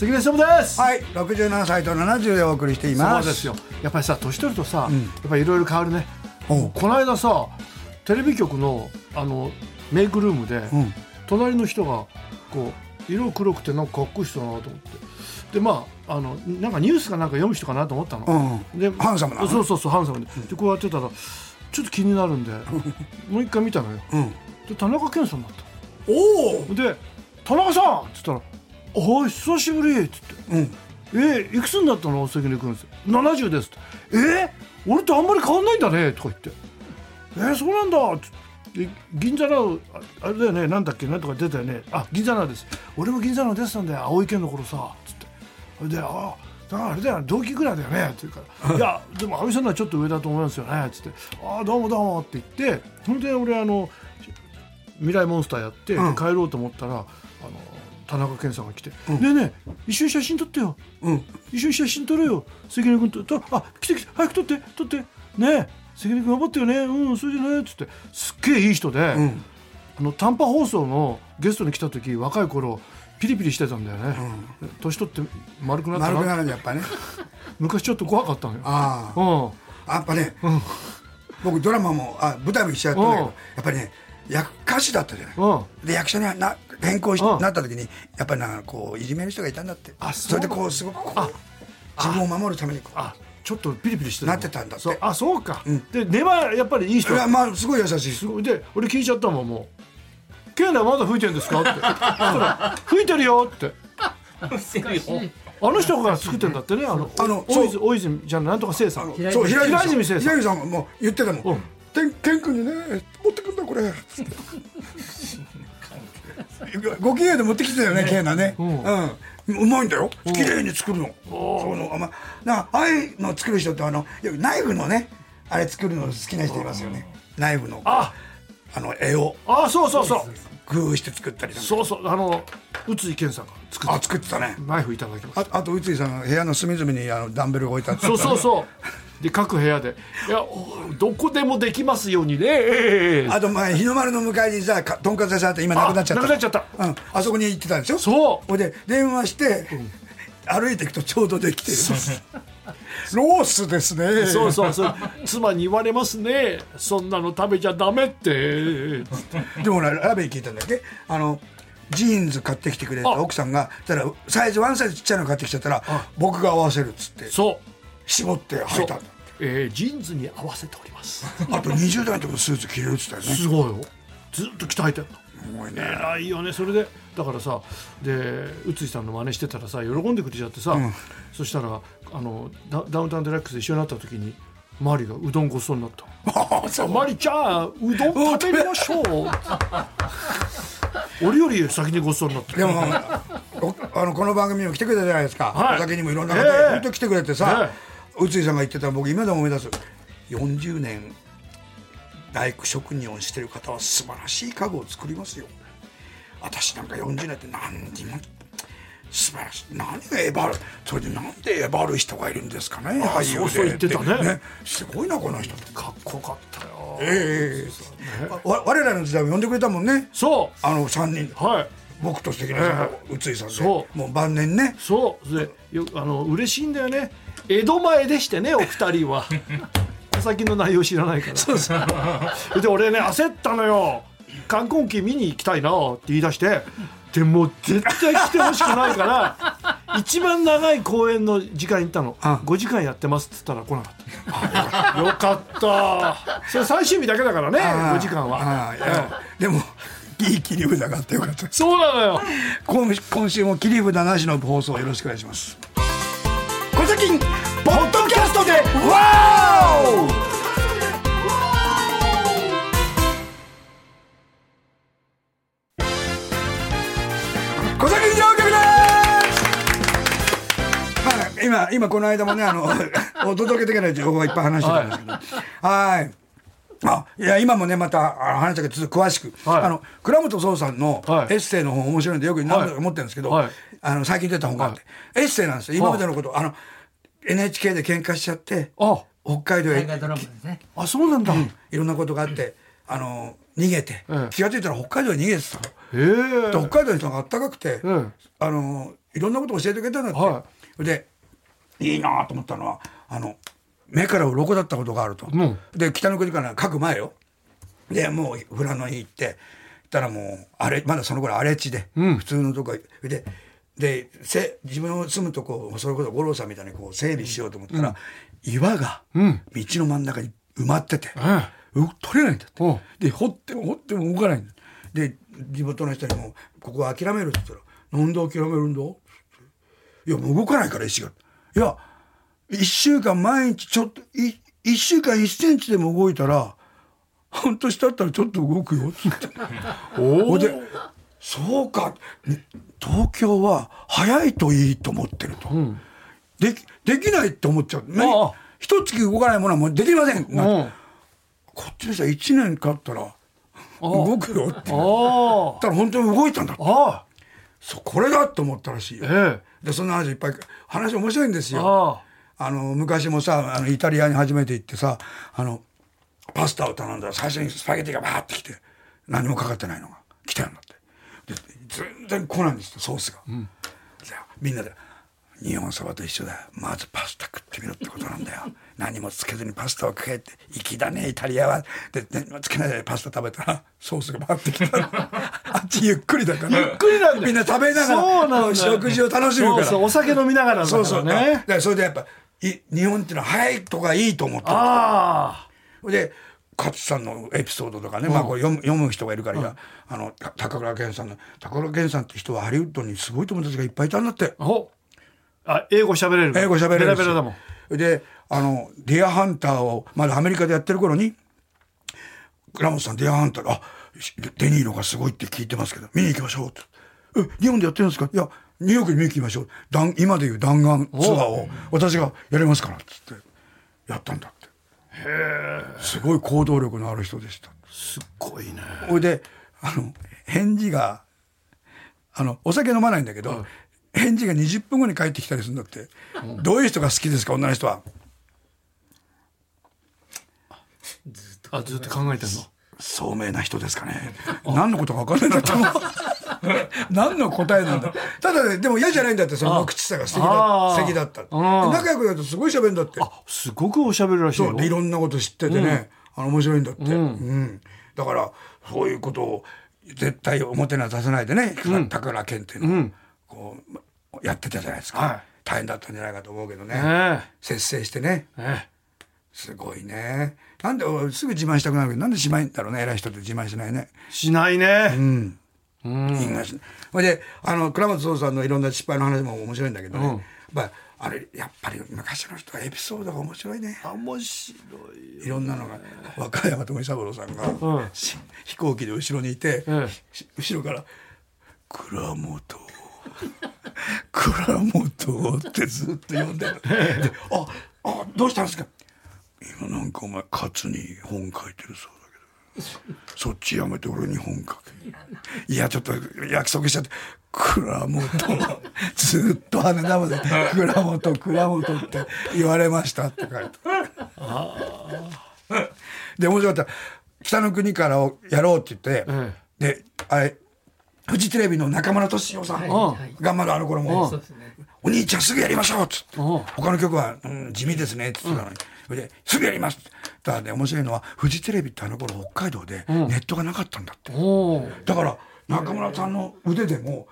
です。関根勤です。はい。67歳と70でお送りしています。そうですよ。やっぱりさ年取るとさ、やっぱりいろいろ変わるね。この間さテレビ局のあのメイクルームで、ん。隣の人がこう色黒くてなんかかっこいい人だなと思って。でまああのなんかニュースかなんか読む人かなと思ったの、うんでハンサムなの？そうそうそうハンサムで。でこうやってたらちょっと気になるんで もう一回見たのよ。うん。で田中健さんだった。おおで「田中さん!」っつったら「おい久しぶり」っつって。うん「えいくつになったの？関根君」っつって「70です」って「え俺とあんまり変わんないんだね」とか言って「えそうなんだ」っつって。で銀座のああれだよね。なんだっけ？なんとか出たよね。あ銀座のです。俺も銀座の出てたんだよ。青池の頃さ。つって。それで「あだからあれだよ。同期ぐらいだよね」って言うから「いやでも阿部さんのはちょっと上だと思いますよね」つって「ああどうもどうも」って言って。それで俺あの未来モンスターやって、うん。帰ろうと思ったらあの田中健さんが来て「ねえねえ一緒に写真撮ってよ」うん。一緒に写真撮ろうよ。関根君と。とあ来て来て早く撮って撮って。ねえ関根君頑張ってよね。うんそれでねっつって。すっげえいい人で、ん。あの短波放送のゲストに来た時若い頃ピリピリしてたんだよね、年取って丸くなった丸くななるんでやっぱね。昔ちょっと怖かったのよ。あうん。あやっぱね僕ドラマもあ舞台も一緒やったんだけうん。どやっぱりね役歌手だったじゃない。うん。で役者にな変更しうんなった時にやっぱりなんかこういじめる人がいたんだって。あそう。それでこうすごくこう自分を守るためにこうあちょっとピリピリしての？なってたんだって。そうあそうか、で根はやっぱりいい人。いやまあすごい優しいすごい。で俺聞いちゃったもんもう「ケイナまだ吹いてるんですか?」って。そしたら「吹いてるよ」って。あの人が作ってんだってねあのあの大泉大泉じゃんなんとか聖さん。そう平平泉泉聖さんさん。平泉さんがもう言ってたもうんん「てんケン君にね持ってくんだこれ」ご機嫌で持ってきてたよねケイナね。うん。うまいんだよ。綺麗に作るの。その。あまなああいうの作る人ってあのナイフのねあれ作るの好きな人いますよね。ナイフの。あ。あの絵を。あそうそうそう。工夫して作ったりそうそう。あの宇津井健さんが作っあ作ってたね。たナイフいただきますああと宇津井さんが部屋の隅々にあのダンベルを置いてあってそうそうそうで各部屋で。いやどこでもできますようにね。ええあと前日の丸の向かいにさかとんかつ屋さんあって今なくなっちゃった。あなくなっちゃった。うん、あそこに行ってたんでしょ？そう。ほいで電話して、歩いていくとちょうどできてる。ロースですね。そうそうそう。妻に言われますね。そんなの食べちゃダメって。でもねラベイ聞いたんだっけ？あのジーンズ買ってきてくれたあ。奥さんがたらサイズワンサイズちっちゃいの買ってきちゃったら僕が合わせるっつって。そう絞って履いたんだえージーンズに合わせております。あと20代の時のスーツ着れるっつったよね。すごいよ。ずっと鍛えてんの。すごいね。偉いよね。それでだからさで宇津井さんの真似してたらさ喜んでくれちゃってさ、そしたらあのダダウンタウンデラックスで一緒になった時にマリがうどんごちそうになった マリちゃんうどん食べましょう。俺より先にごちそうになった。でもおあのこの番組にも来てくれたじゃないですか、はい。お酒にもいろんな方、ええ本当来てくれてさ、宇津井さんが言ってたら僕今でも思い出す。40年大工職人をしてる方は素晴らしい家具を作りますよ。私なんか40年って何にも素晴らしい何がえばるそれでなんでえばる人がいるんですかね俳優で。そうそう言ってたね。すごいなこの人。かっこよかったよ。ええわ我らの時代も呼んでくれたもんね。そあの3人。うはい僕と関根さんと宇津井さんで。そもう晩年ね。そう。でよあの嬉しいんだよね。江戸前でしてねお二人は。先の内容知らないから。そうそう。で俺ね焦ったのよ。観光機見に行きたいなって言い出してでも絶対来てほしくないから 一番長い公演の時間に行ったの。あ。5時間やってますっつったら来なかった。よかった。それ最終日だけだからね5時間は。でもいい切り札があってよかったそうなのよ。今今週も切り札なしの放送よろしくお願いします。小崎ポッドキャストでワオ!小崎上局です。まあ今今この間もねあの お届けできない情報がいっぱい話してたんですけど。はいあいや今もねまた話だけどちょっと詳しく、はい。あの倉本壮さんのはい。エッセイの本面白いんでよく何度か持ってるんですけど、はい。あの最近出た本があって、エッセイなんですよ。今までのこと、あの NHK で喧嘩しちゃってあ。北海道へ。大河ドラマですね。あそうなんだ、いろんなことがあってあの逃げて、ええ。気が付いたら北海道に逃げてたえ。で北海道の人があったかくて、うんあのいろんなこと教えてくれたんだって、はでいいなと思ったのはあの目から鱗だったことがあると、ん。で北の国から書く前よ。でもう富良野に行ってたらもうあれまだその頃荒れ地で、普通のとこででせ自分の住むとこそれこそ五郎さんみたいにこう整備しようと思ったら、岩が道の真ん中に埋まってて、えう取れないんだって。で掘っても掘っても動かないんだで地元の人にも「ここは諦める」って言ったら「なんで諦めるんだ?」つっていやもう動かないから石が」いや1週間毎日ちょっとい1週間1センチでも動いたら半年経ったらちょっと動くよ」つってほんで「そうか。東京は早いといいと思ってると」できできないって思っちゃう。一月動かないものはもうできません。ん。こっちの人は1年経ったら動くよってたら本当に動いたんだあああ。そうこれだと思ったらしいよ。ええ。でそんな話いっぱい話面白いんですよああの昔もさあのイタリアに初めて行ってさあのパスタを頼んだら最初にスパゲティがバーってきて何もかかってないのが来たんだって。で全然来ないんですよソースが、じゃあみんなで「日本そばと一緒だよ。まずパスタ食ってみろってことなんだよ。何もつけずにパスタを食えって。粋だねイタリアは」で何もつけないでパスタ食べたらソースがバーってきた あっちゆっくりだから。ゆっくりなんだみんな食べながそうなんだら食事を楽しむから。そうそうお酒飲みながらそうそう。ねでそれでやっぱい日本っていうのは早いとかいいと思ってるあで勝さんのエピソードとかね、まあ、これ読む読む人がいるから、いやあのた高倉健さんの高倉健さんって人はハリウッドにすごい友達がいっぱいいたんだって。あ英語喋れる英語喋れるし。ベラベラだもん。であの「ディアハンター」をまだアメリカでやってる頃に倉本さん「ディアハンター」あデニーロがすごいって聞いてますけど見に行きましょうって「え日本でやってるんですか?」いやニューヨークに見に行きましょう弾今でいう弾丸ツアーを私がやりますからっつってやったんだって。すごい行動力のある人でした。すっごいね。ほいであの返事があのお酒飲まないんだけど、返事が20分後に帰ってきたりするんだって、どういう人が好きですか女の人は？あずっと。考えてんの？聡明な人ですかね。何のことか分かんないんだってもう 何の答えなんだ？ただねでも嫌じゃないんだってその無口さが素敵だ素敵だった。仲良くなるとすごい喋るんだって。あすごくおしゃべりらしいよ。そう。でいろんなこと知っててね、あの面白いんだって、うん。だからそういうことを絶対表には出さないでね、高倉健っていうのを、こうやってたじゃないですか、はい。大変だったんじゃないかと思うけどね、え。節制してね。ええ。すごいね。なんですぐ自慢したくなるけどなんでしないんだろうね偉い人って自慢しないね。えしないね。うんいいなしそれであの倉本壮さんのいろんな失敗の話も面白いんだけどね、うん。やっぱあれやっぱり昔の人はエピソードが面白いね。面白いいろんなのが若山富三郎さんが、うん。し飛行機で後ろにいて、ええし後ろから「倉本 倉本」ってずっと呼んでる。で「ああどうしたんですか?」今なんかお前勝に本書いてるそうだそっちやめて俺に本書け。いやちょっと約束しちゃって「倉本」ずっと羽田まで「倉本倉本」って言われましたって書いてで面白かった。北の国からをやろうって言って、えであれフジテレビの中村俊夫さん、はい。がまだあの頃も、そうですね。お兄ちゃんすぐやりましょうっつって、うん他の曲は、うん、地味ですねって言ってたのに、それですぐやりますってだね。面白いのはフジテレビってあの頃北海道でネットがなかったんだって、おおだから中村さんの腕でも、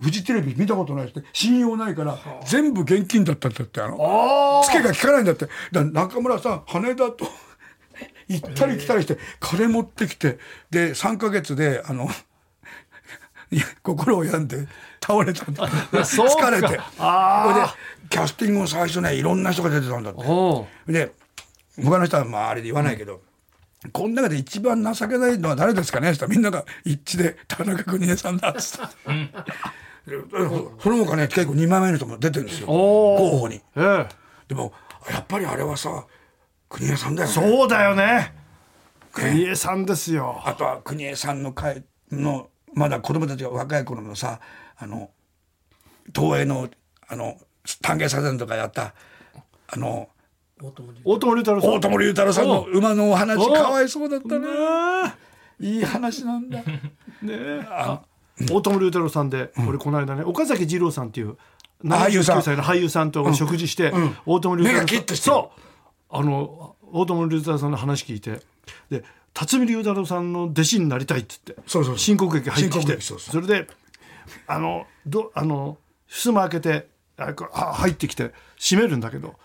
フジテレビ見たことないって信用ないから全部現金だったんだってあのツケが効かないんだって。だ中村さん羽田と行ったり来たりして金持ってきてで3ヶ月であの 心を病んで倒れたんだ 疲れて。それでキャスティングも最初ねいろんな人が出てたんだって。おで 他の人はまああれで言わないけど、この中で一番情けないのは誰ですかね？ってみんなが一致で田中邦衛さんだっつって。でその他ね結構2枚目の人も出てるんですよ。候補に。ええ。でもやっぱりあれはさ邦衛さんだよね。そうだよね。国枝さんですよ。あとは邦衛さんの会のまだ子供たちが若い頃のさあの東映のあの丹下左膳とかやったあの大友龍太郎さん。大友龍太郎さん。の馬のお話おかわいそうだったね。ねいい話なんだ。え ねえ。あ大友龍太郎さんで、俺この間ね岡崎二郎さんっていう俳優さん。79歳の俳優さんと食事して、大友龍太郎さん。目がキッとしてる。そう。あの大友龍太郎さんの話聞いてで辰巳龍太郎さんの弟子になりたいっつってそうそう。新国劇入ってきて劇そうそう。それであのどあの襖開けてあ入ってきて閉めるんだけど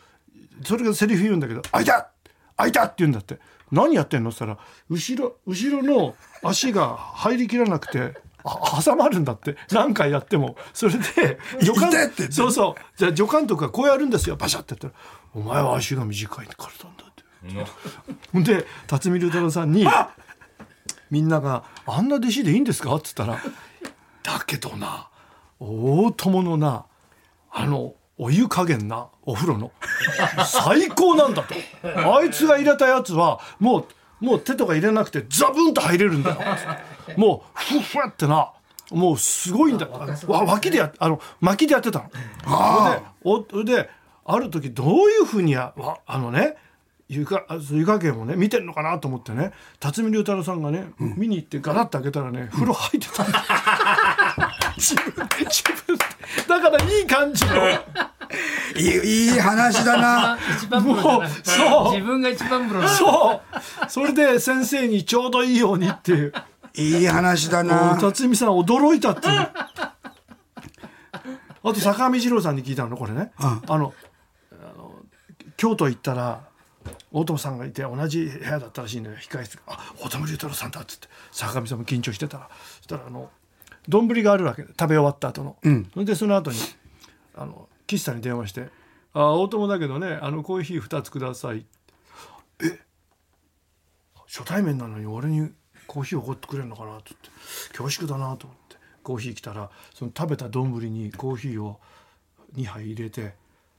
それがセリフ言うんだけど「開いた開いた!」って言うんだって「何やってんの?」って言ったら後ろ後ろの足が入りきらなくてあ挟まるんだって何回やってもそれで助監痛いって言ってそうそうじゃあ助監督がこうやるんですよバシャってやったら「お前は足が短いからなんだ」って。ほんで辰巳龍太郎さんにみんなが「あんな弟子でいいんですか?」っつったら「だけどな大友のなあのお湯加減なお風呂の。最高なんだと。あいつが入れたやつはもうもう手とか入れなくてザブンと入れるんだよ。もうふわってな。もうすごいんだよ。わ脇でやあの巻きでやってたの。それでおである時どういうふうにやわあのね湯加減をね見てるのかなと思ってね辰巳龍太郎さんがね、見に行ってガラッと開けたらね風呂入ってたんだ 自分で自分で だからいい感じの。いいいい話だな。一番そう。自分が一番プロなのそう。それで先生にちょうどいいようにっていう。いい話だな。辰巳さん驚いたっていう。あと坂上二郎さんに聞いたのこれね、あのあの京都行ったら大友さんがいて同じ部屋だったらしいんだよ。控室が「あ大友龍太郎さんだ」っつって。坂上さんも緊張してたら。そしたらあの丼があるわけで食べ終わった後の、それでその後にあの岸さんに電話して「あ大友だけどねあのコーヒー2つください」え？初対面なのに俺にコーヒーをおごってくれるのかなと思って。恐縮だなと思って。コーヒー来たらその食べた丼にコーヒーを2杯入れて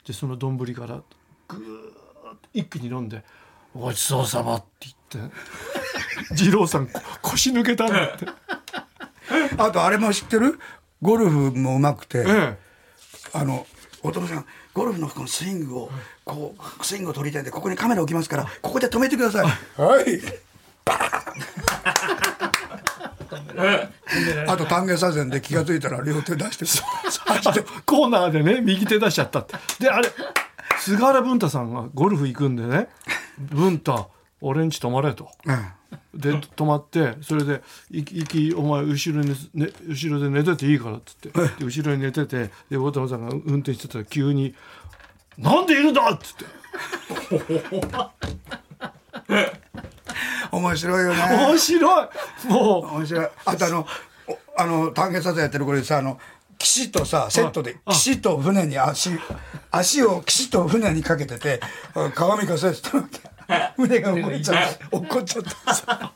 でその丼からぐーっと一気に飲んで「ごちそうさま」って言って。二郎さんこ腰抜けたんだって。あとあれも知ってる？ゴルフもうまくて、えあの大友さんゴルフのこのスイングをこうスイングを撮りたいんでここにカメラ置きますからここで止めてください。はい。あと丹下左遷で気が付いたら両手出してコーナーでね右手出しちゃったって。であれ菅原文太さんがゴルフ行くんでね「文太俺んち泊まれ」と。うんで泊まってそれで「行き行きお前後ろに、ね、後ろで寝てていいから」っつってで後ろに寝ててで大友さんが運転してたら急に「なんでいるんだ!」っつって。面白いよね。面白い。もう。面白い。あとあのおあの丹下左遷やってる頃にさあの岸とさセットで岸と船に足足を岸と船にかけててあ鏡かさしてたわけ 船が動いちゃって落っちゃった。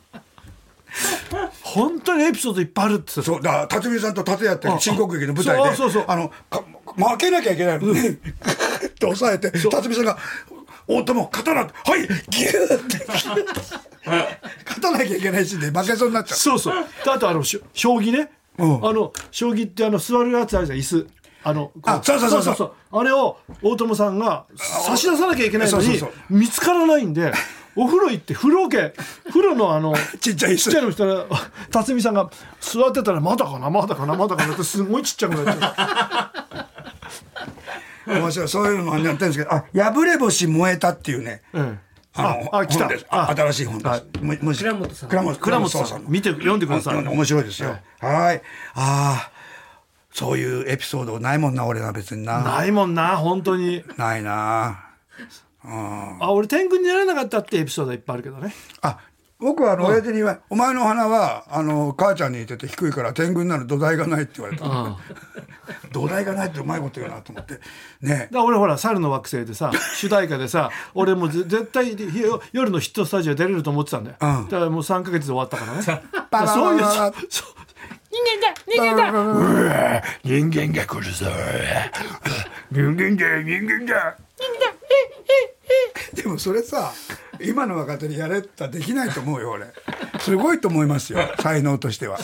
本当にエピソードいっぱいあるって。言ってたそうだから辰巳さんと盾やってる新国劇の舞台でそうそうあのか負けなきゃいけないの。に、って押さえて辰巳さんが「大友刀はいギューって。勝たなきゃいけないしで負けそうになっちゃう。そうそう。であとあの将棋ね、うん。あの将棋ってあの座るやつあるじゃん椅子あのこあそうそうそうそう。あれを大友さんが差し出さなきゃいけないのにそうそうそう。見つからないんでお風呂行って風呂桶風呂のあの ちっちゃいちっちゃいのしたら辰巳さんが座ってたらまだかなまだかなまだかなってすごいちっちゃくなっちゃ 面白い。そういうのもやってるんですけどあ破れ星燃えたっていうねう、ええ。あのああ来た。本です。あ新しい本です。倉本さん。倉本さそうん見て読んでください。うん面白いですよ。はい。ああそういうエピソードないもんな俺は別にな。ないもんな本当に。ないな。あ俺天狗になれなかったってエピソードいっぱいあるけどね。あ僕はあの親父に言われお前の花はあの母ちゃんに似てて低いから天狗になる土台がないって言われた。うん 土台がないってうまいこと言うなと思って。ね。だから俺ほら猿の惑星でさ 主題歌でさ俺もうぜ絶対ひ夜のヒットスタジオ出れると思ってたんだよ、うん。だからもう3か月で終わったからね。そういう人間だ人間だ人間が来るぞ。人間だ人間だでもそれさ今の若手にやれたらできないと思うよ俺すごいと思いますよ才能としては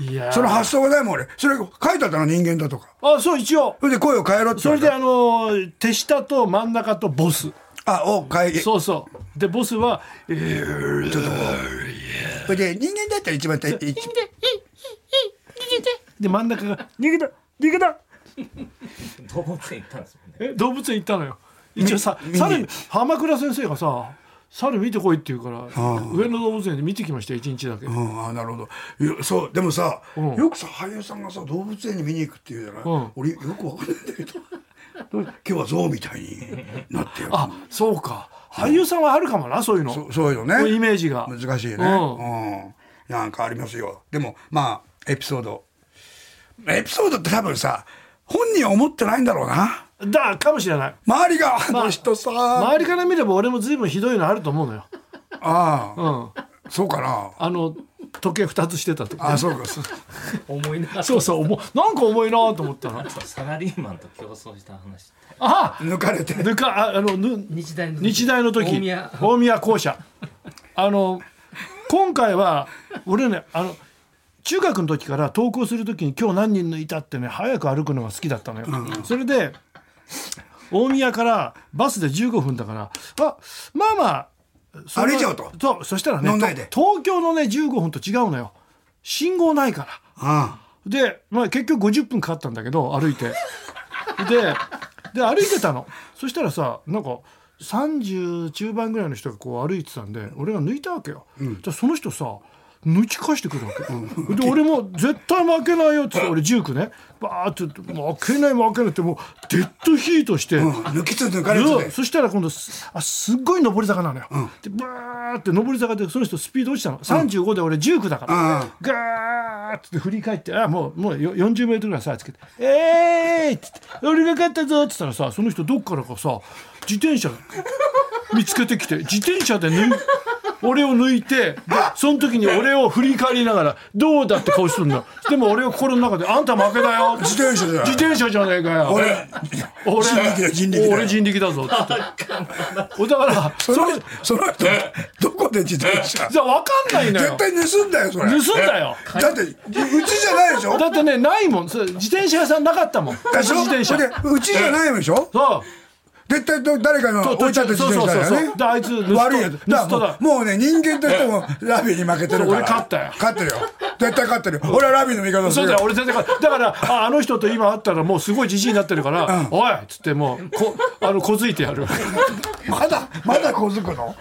いやその発想がないもん俺それ書いてあったの人間だとかあそう一応それで声を変えろってそれであの手下と真ん中とボスあを変えそうそうでボスは「えー、それで人間だったら一番て一で真ん中が「逃げた逃げた!」動物園行ったんですもんね。え動物園行ったのよ。一応さ猿浜倉先生がさ猿見てこいって言うからあ上野動物園で見てきましたよ一日だけ、うん、あなるほど。そうでもさ、うん。よくさ俳優さんがさ動物園に見に行くっていうじゃない、うん。俺よくわかんないんだけど。今日は象みたいになってるあそうか。俳優さんはあるかもなそういうの。そそういうのね。こういうイメージが。難しいね、ううん。なんかありますよ。でもまあエピソード。エピソードって多分さ本人は思ってないんだろうな。だかもしれない。周りがあの人さ、周りから見れば俺も随分ひどいのあると思うのよ、ああ、うん、そうかな。あの時計2つしてたとかあそうか。そう。思いな。がらそうそう重なんか重いなと思ったら サラリーマンと競争した話。あ抜かれて。ぬかああのぬ日大の日大の時。大宮。大宮校舎。あの今回は俺ねあの中学の時から登校する時に今日何人抜いたってね早く歩くのが好きだったのよ、それで大宮からバスで15分だからあまあまあそれは歩いちゃおうと。そうそしたらね東京のね15分と違うのよ。信号ないから。あで、まあ、結局50分かかったんだけど歩いて。でで歩いてたの。そしたらさなんか30中盤ぐらいの人がこう歩いてたんで俺が抜いたわけよ、じゃあその人さ抜き返してくるわけ、で俺も絶対負けないよって言って俺19ね。バーって負けない負けないってもうデッドヒートして、あ、うん、抜きつ抜かれつでそしたら今度すあすっごい上り坂なのよ、でバーって上り坂でその人スピード落ちたの。35で俺19だから、うんガーッて振り返ってあもうもうよ40メートルぐらいさつけて「えーい!」っつって「俺が勝ったぞ」っつったらさその人どっからかさ自転車見つけてきて自転車で抜い俺を抜いてでその時に俺を振り返りながら「どうだ?」って顔するんだでも俺は心の中で「あんた負けだよ」自転車じゃ自転車じゃねえかよ。俺。俺。人力だ人力だよ俺人力だぞってだからそのその人どこで自転車？じゃ分かんないのよ。絶対盗んだよそれ。盗んだよ。だってうちじゃないでしょ？だってねないもん。自転車屋さんなかったもん。でしょ？自転車。でうちじゃないでしょ？そう絶対ど誰かの置いてあった自転車だよね。であいつ悪いやつ。だ。もうね人間としてもラビーに負けてるから。俺勝ったよ。勝ってるよ。絶対勝ってるよ。俺はラビーの味方すそうだよるよ俺全然だからああの人と今会ったらもうすごい自信になってるから「おい!」っつってもうこあの小づいてやる。まだまだ小づくの？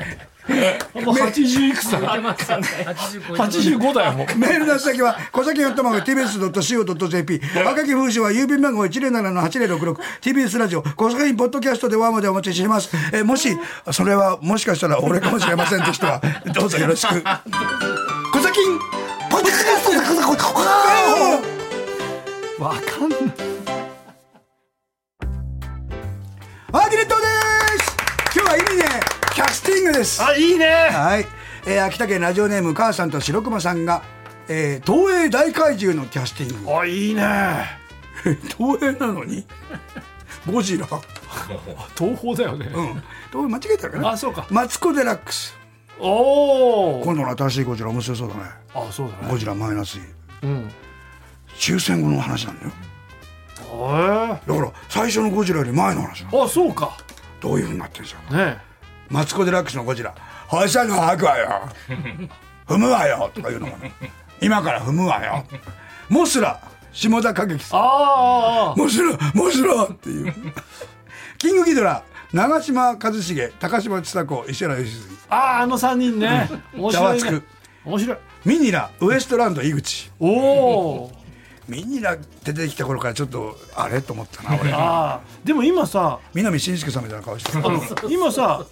もう80いくつだから85だよもう。メールの先は小崎のとまが TBS.CO.JP 赤木風刺は郵便番号107-8066 TBS ラジオ。小崎ポッドキャストでワーまでお待ちしています。えーもしそれはもしかしたら俺かもしれません。という人はどうぞよろしく。小崎ポッドキャストでわかんない。アーディレットです。今日は意味ねキャスティングです。あいいね。はい、えー秋田県ラジオネーム母さんと白熊さんが、えー東映大怪獣のキャスティング。あいいね。東映なのに？ゴジラ。東宝だよね、うん。東映間違えたかな？あそうか。マツコ・デラックス。おお今度の新しいゴジラ面白そうだね。あそうだね。ゴジラマイナスうん。終戦後の話なんだよ。へだから最初のゴジラより前の話あそうか。どういうふうになってるんですよねマツコ・デラックスのゴジラ「放射能吐くわよ。踏むわよ」とか言うのかな。今から踏むわよ。モスラ。下田景樹さん。あああ面白い面白いっていう。キングギドラ。長嶋一茂。高嶋ちさ子石原良純。あああの三人ね。面白いね。ざわつく。面白い。ミニラウエストランド井口。おおミニラ出てきた頃からちょっとあれ？と思ったな俺。ああでも今さ南信介さんみたいな顔して今さ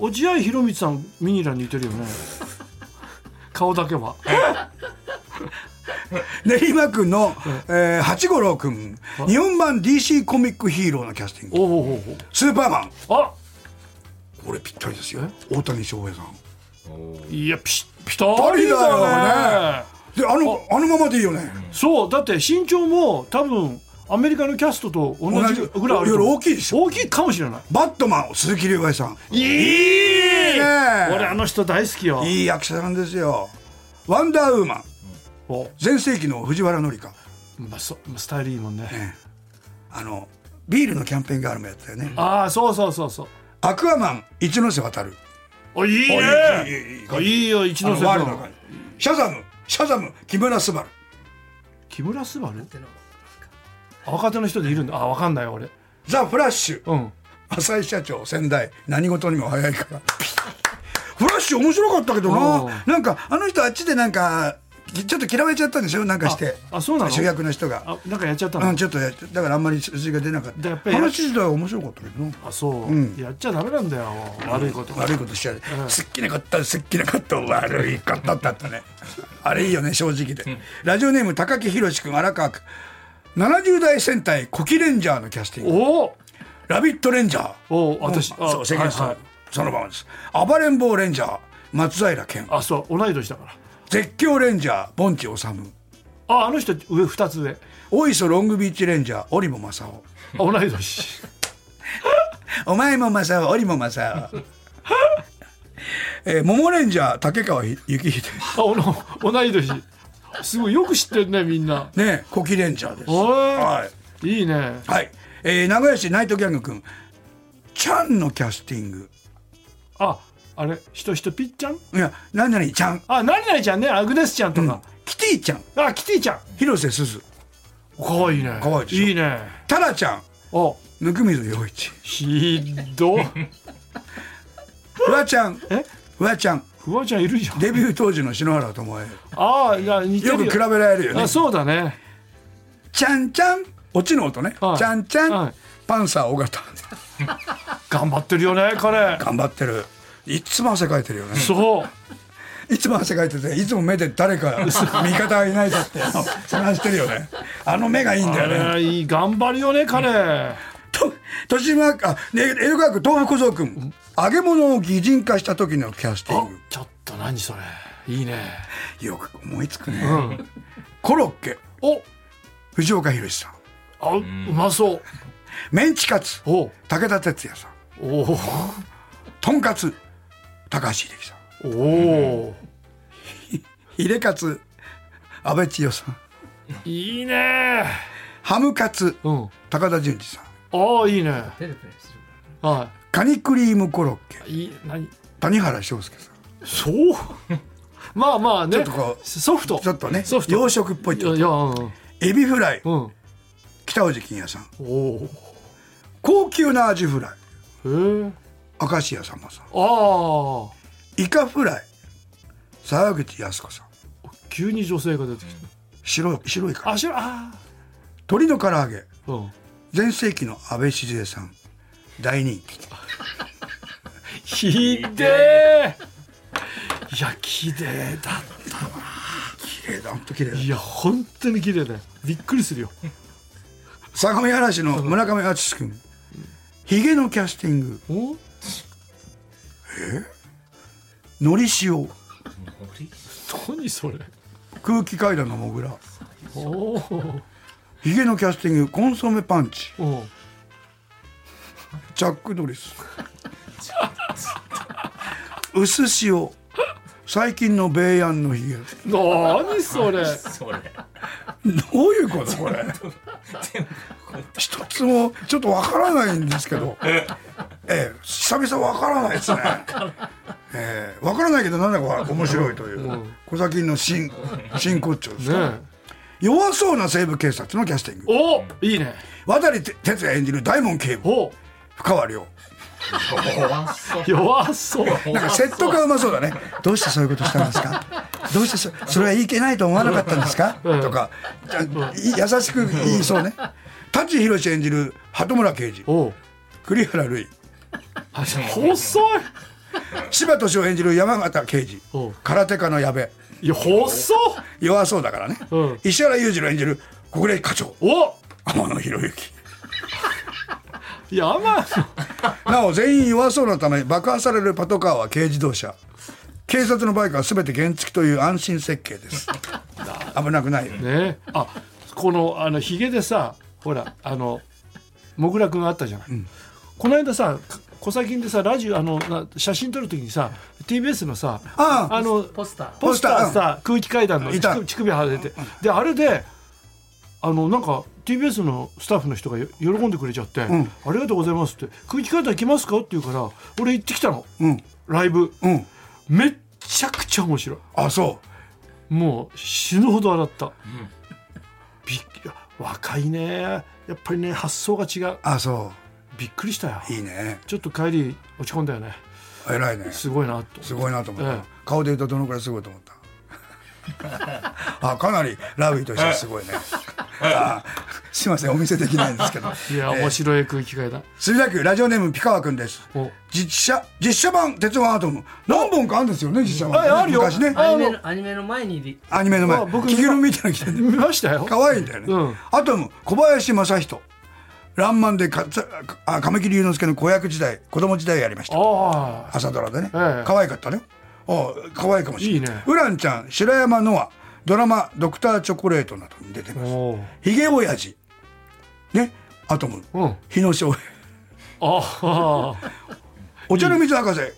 落合博満さんミニラに似てるよね。顔だけは。練馬区の、えー、八五郎君日本版 DC コミックヒーローのキャスティング。おおおスーパーマン。おあ！これぴったりですよ。大谷翔平さん。いやピピタリだよね。であのあのままでいいよね。そうだって身長も多分アメリカのキャストと同じぐらいある大きいでしょ。大きいかもしれない。バットマン鈴木亮平さん。いいね。俺あの人大好きよ。いい役者なんですよ。ワンダーウーマン。全盛期の藤原紀香、まあ、スタイルいいもんね、あのビールのキャンペーンガールもやったよね、ああそうそうそうそう。アクアマン一ノ瀬渡る。あいいね。いいよ一ノ瀬渡るシャザムシャザム木村昴。木村昴？ってのは若手の人でいるんだ。あわかんない俺。ザ・フラッシュ。うん。浅井社長仙台。何事にも早いから。フラッシュ面白かったけどうんななんかあの人あっちでなんかちょっと嫌われちゃったんでしょ？なんかして。ああそうなの？主役の人が。あなんかやっちゃったの、うんちょっとやだからあんまり数字が出なかった。話自体は面白かったけどな。あそう、うん。やっちゃダメなんだよ悪いこと悪いことしちゃう、うん。すっきなかったすっきなかった悪い方だったねあれいいよね正直でラジオネーム高木宏君荒川区70代戦隊コキレンジャーのキャスティング。おお。ラビットレンジャー。おお私。うん。そう世間さん、はいはい。そのままです。暴れん坊レンジャー松平健。あそう同い年だから。絶叫レンジャー盆地治ああの人上二つ上。あ大磯ロングビーチレンジャー織茂正夫同い年。お前も正夫織茂正夫えー、桃レンジャー竹川幸秀。あおの同い年すごいよく知ってるねみんな。ねコキレンジャーです。はい。いいね。はい、えー、名古屋市ナイトギャング君。ちゃんのキャスティング。ああれ？ひとひとぴっちゃん？いや何々ちゃん。あ何々ちゃんね。アグネスちゃんとか、キティちゃん。あキティちゃん。広瀬すず。かわいいね。かわいいでしょ？いいね。タラちゃん。お。温水洋一。ひどフワ ちゃん。え？フワちゃんフワちゃんいるじゃん。デビュー当時の篠原ともえああいや似てるよ。く比べられるよね。あそうだね。ちゃんちゃんオチの音ね、はい。ちゃんちゃん、はい。パンサー尾形。頑張ってるよね彼。頑張ってる。いつも汗かいてるよね。そう。いつも汗かいてていつも目で誰か味方がいないかって探してるよね。あの目がいいんだよね。いい頑張るよね彼。と豊島あね江戸川区東福小僧君揚げ物を擬人化した時のキャスティあンちょっと何それ。いいね。グよく思いつくね、うん。コロッケ。お。藤岡弘さん。あうまそう。メンチカツ。お。武田鉄矢さん。お。とんかつ。高橋英樹さん。お。お ヒレカツ。安倍千代さん。いいね。ハムカツ。うん。高田純次さん。ああいいね。ペレペレするはカニクリームコロッケ。い何？谷原章介さん。そう？まあまあね。ちょっとこうソフト。ちょっとねソフト。洋食っぽいっていやいやうん。エビフライ。うん。北大路欣也さん。おお高級なアジフライ。へえ明石家さんまさん。ああイカフライ。沢口靖子さん。急に女性が出てきた。白い白いから。あしらあ鶏の唐揚げ。ーうん。全盛期の安倍静江さん大人気。ひでえ。いや綺麗だ綺麗だ本当綺麗だいや本当に綺麗だよ。びっくりするよ。相模原市の村上敦君。ヒゲのキャスティング。お？のり塩森何それ？空気階段のモグラおおヒゲのキャスティングコンソメパンチ。おチャック・ノリス。薄塩最近のベイヤンのヒゲ何それ。それどういうことこれ？一つもちょっとわからないんですけど。ええ。久々わからないですね。ええわからないけどなんだか面白いという。小崎の新真骨頂ですか、ね弱そうな西部警察のキャスティング。おいいね。渡哲也演じる大門警部。お深川亮。怖そう。弱そう。なんか説得がうまそうだね。どうしてそういうことしたんですか？どうしてそそれはいけないと思わなかったんですか？うんとかじゃい優しく言いそうね。舘ひろし演じる鳩村刑事。お栗原類あ細い。柴敏夫演じる山形刑事。お空手家の矢部。いや細っ弱そうだからね、うん。石原裕次郎演じる国連課長。お天野博之いやまあなお全員弱そうなため爆破されるパトカーは軽自動車。警察のバイクは全て原付という安心設計です。危なくないよね。あこのあのヒゲでさほらあのもぐらくんがあったじゃない、この間さ小先でさラジオあのな写真撮る時にさ TBS のさああ。のポスター。ポスターさ空気階段の乳首外れて。であれであのなんか TBS のスタッフの人がよ喜んでくれちゃって、ん。ありがとうございますって空気階段行きますか？って言うから俺行ってきたの。うん。ライブ。うん。めっちゃくちゃ面白い。あそもう死ぬほど笑った、びっ若いね。やっぱりね発想が違う。あそびっくりしたよ。ういいね。ちょっと帰り落ち込んだよね。偉いね。すごいなとすごいなと思った、ええ。顔で言うとどのくらいすごいと思った？あかなりラビーとしてはすごいね。あすいませんお見せできないんですけど。いや面白い空気階段。墨田区ラジオネームピカワくんです。お。実写実写版鉄腕アトム。何本かあるんですよね実写版、ああるよ。昔ね。あアニメのアニメの前にリアニメの前。あ僕着ぐるみみたいなの着てる見ましたよ。可愛いんだよね、うん。アトム小林正人。ランマンでかつあ亀木隆之介の子役時代子供時代やりました。ああ朝ドラでね、ええ。可愛かったねあ可愛いかもしれない。いいね。ウランちゃん白山ノアドラマ「ドクターチョコレート」などに出てます。ひげおやじねアトム、うん。日野翔平。あ お茶の水博士、うん。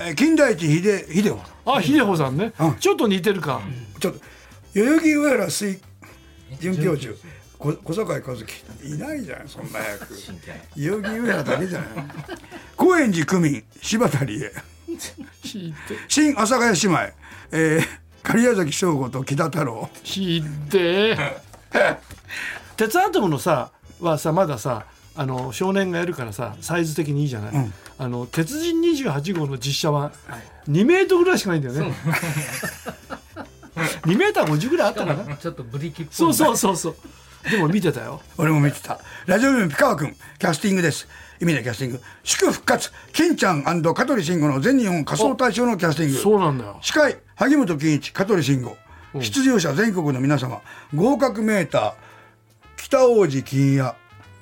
えー金田一秀秀夫ああ秀穂さんね、うん。ちょっと似てるか、ちょっと代々木上原水准教授。こ小坂井和樹。いないじゃんそんな役。代々木上原だけじゃない。高円寺区民柴田理恵新阿佐ヶ谷姉妹、えー、狩矢崎翔吾と木田太郎。ひで鉄アトムのさはさまださあの少年がやるからさサイズ的にいいじゃない、ん。あの鉄人28号の実写は2メートルぐらいしかないんだよね。2メーター50ぐらいあったかな？ちょっとブリキっぽい。そうそうそうそうでも見てたよ。俺も見てた。ラジオネームピカワ君。キャスティングです。意味でキャスティング。祝復活金ちゃん香取慎吾の全日本仮装大賞のキャスティング。そうなんだよ。司会萩本欽一香取慎吾。出場者全国の皆様。合格メーター北王子金屋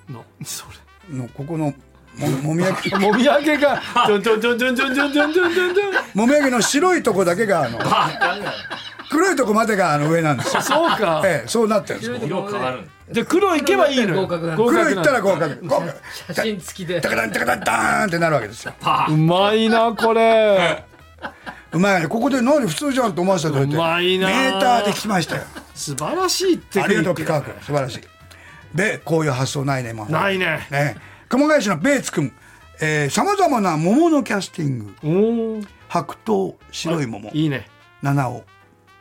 のそのここのももみあげ。れ もみあげがドンドンドンドンドンドンドンドンドンドンもみあげの白いとこだけがあの 黒いとこまでがあの上なんですよ。そうか。ええそうなってるんです。よ色変わるんで黒いけばいいのよ。合格なんだ。黒いったら合格合格写真付きで。タカタンタカタンダーンってなるわけですよ。うまいなこれ。うまいねここで何普通じゃんと思わせたと言って。うまいな。メーターで聞きましたよ。素晴らしいってありがとうピカワ君。素晴らしい。でこういう発想ないねもうないね。ね熊谷市のベーツ君。さまざまな桃のキャスティング。おお白桃白い桃。いいね。七尾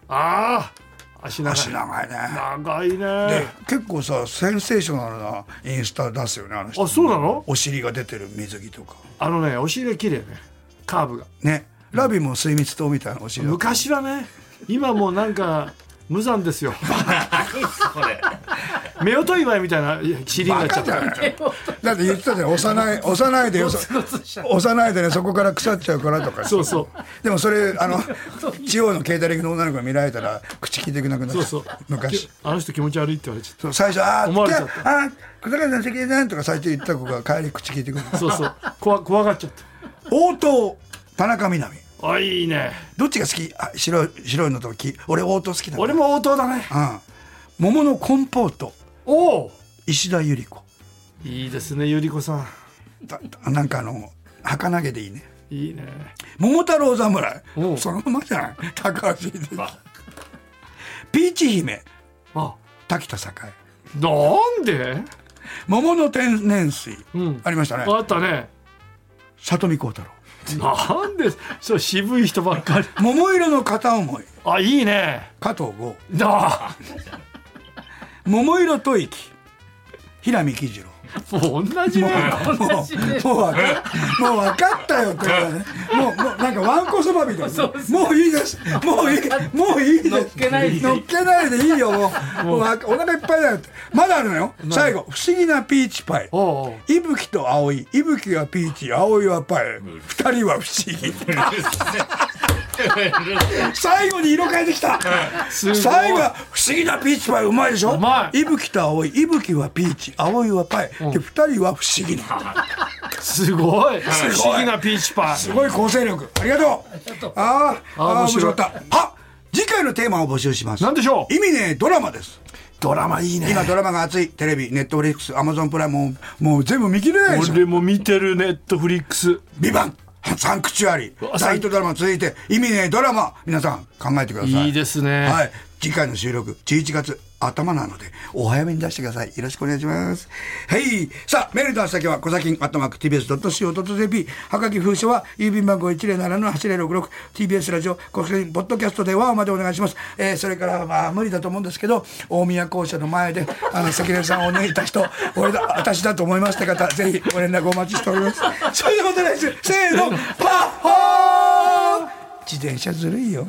ああ足長い。足長いね。長いでね結構さセンセーショナルなインスタ出すよねあの人。あそうなの？お尻が出てる水着とか。あのねお尻が綺麗ね。カーブが。ね。ラビも水蜜糖みたいなお尻昔はね今もうなんか無残ですよ。それ夫婦祝いみたいないや尻になっちゃった。だって言ってたじゃん。押さない押さないでよそ押さないでねそこから腐っちゃうからとか。そうそう。でもそれあの地方のケータリングの女の子が見られたら口聞いてくなくなっちゃそうそう。昔。あの人気持ち悪いって言われちゃっそう。最初「あ思われちゃっああ小坂さん関根さん」とか最初言った子が帰り口聞いてくる。たそうそう。怖怖がっちゃっ応答田中みな実たあいいね。どっちが好き？あ白い白いのとき俺応答好きだ俺も応答だね。うん。桃のコンポートおお石田ゆり子。いいですねゆり子さん。だなんかあの儚げでいいね。いいね。桃太郎侍。そのままじゃない？高橋秀樹。ピーチ姫。あ。滝田栄。なんで？桃の天然水、うん。ありましたね。あったね。里見光太郎。なんで？そう渋い人ばっかり。桃色の片思い。あいいね。加藤剛あ桃色吐息。平見喜次郎もう同じね。もうもう分かもう分かったよことだね。もうもうなんかわんこそばみたいな。もういいです。もういいもういいです。乗っけないっけないでいいよもう。もう。わお腹いっぱいだよまだあるのよ。最後。不思議なピーチパイ。おうおう。伊吹と葵。伊吹はピーチ葵はパイ。二人は不思議 最後に色変えてきた。最後は不思議なピーチパイうまいでしょ？い。伊吹と葵。伊吹はピーチ。葵はパイ。で二人は不思議。なすごい。不思議なピーチパイ。すごい構成力。ありがとう。あーあー面面白かった。あ次回のテーマを募集します。何でしょう？意味ねドラマです。ドラマいいね。今ドラマが熱い。テレビネットフリックスアマゾンプライムももう全部見切れないでしょ？俺も見てるネットフリックス。 VIVANT サンクチュアリわ大ヒットドラマ続いて意味ねドラマ皆さん考えてください。いいですね。はい。次回の収録11月頭なので、お早めに出してください。よろしくお願いします。はい。さあ、メールの先は、小崎アットマーク TBS.CO.JP、はがき封書は、郵便番号107-8066、TBS ラジオ、国際ポッドキャストではまでお願いします。えーそれから、まあ、無理だと思うんですけど、大宮校舎の前で、あの、関根さんを抜いた人、俺だ、私だと思いました方、ぜひご連絡お待ちしております。それではまた来週、せーの、パッホー自転車ずるいよ。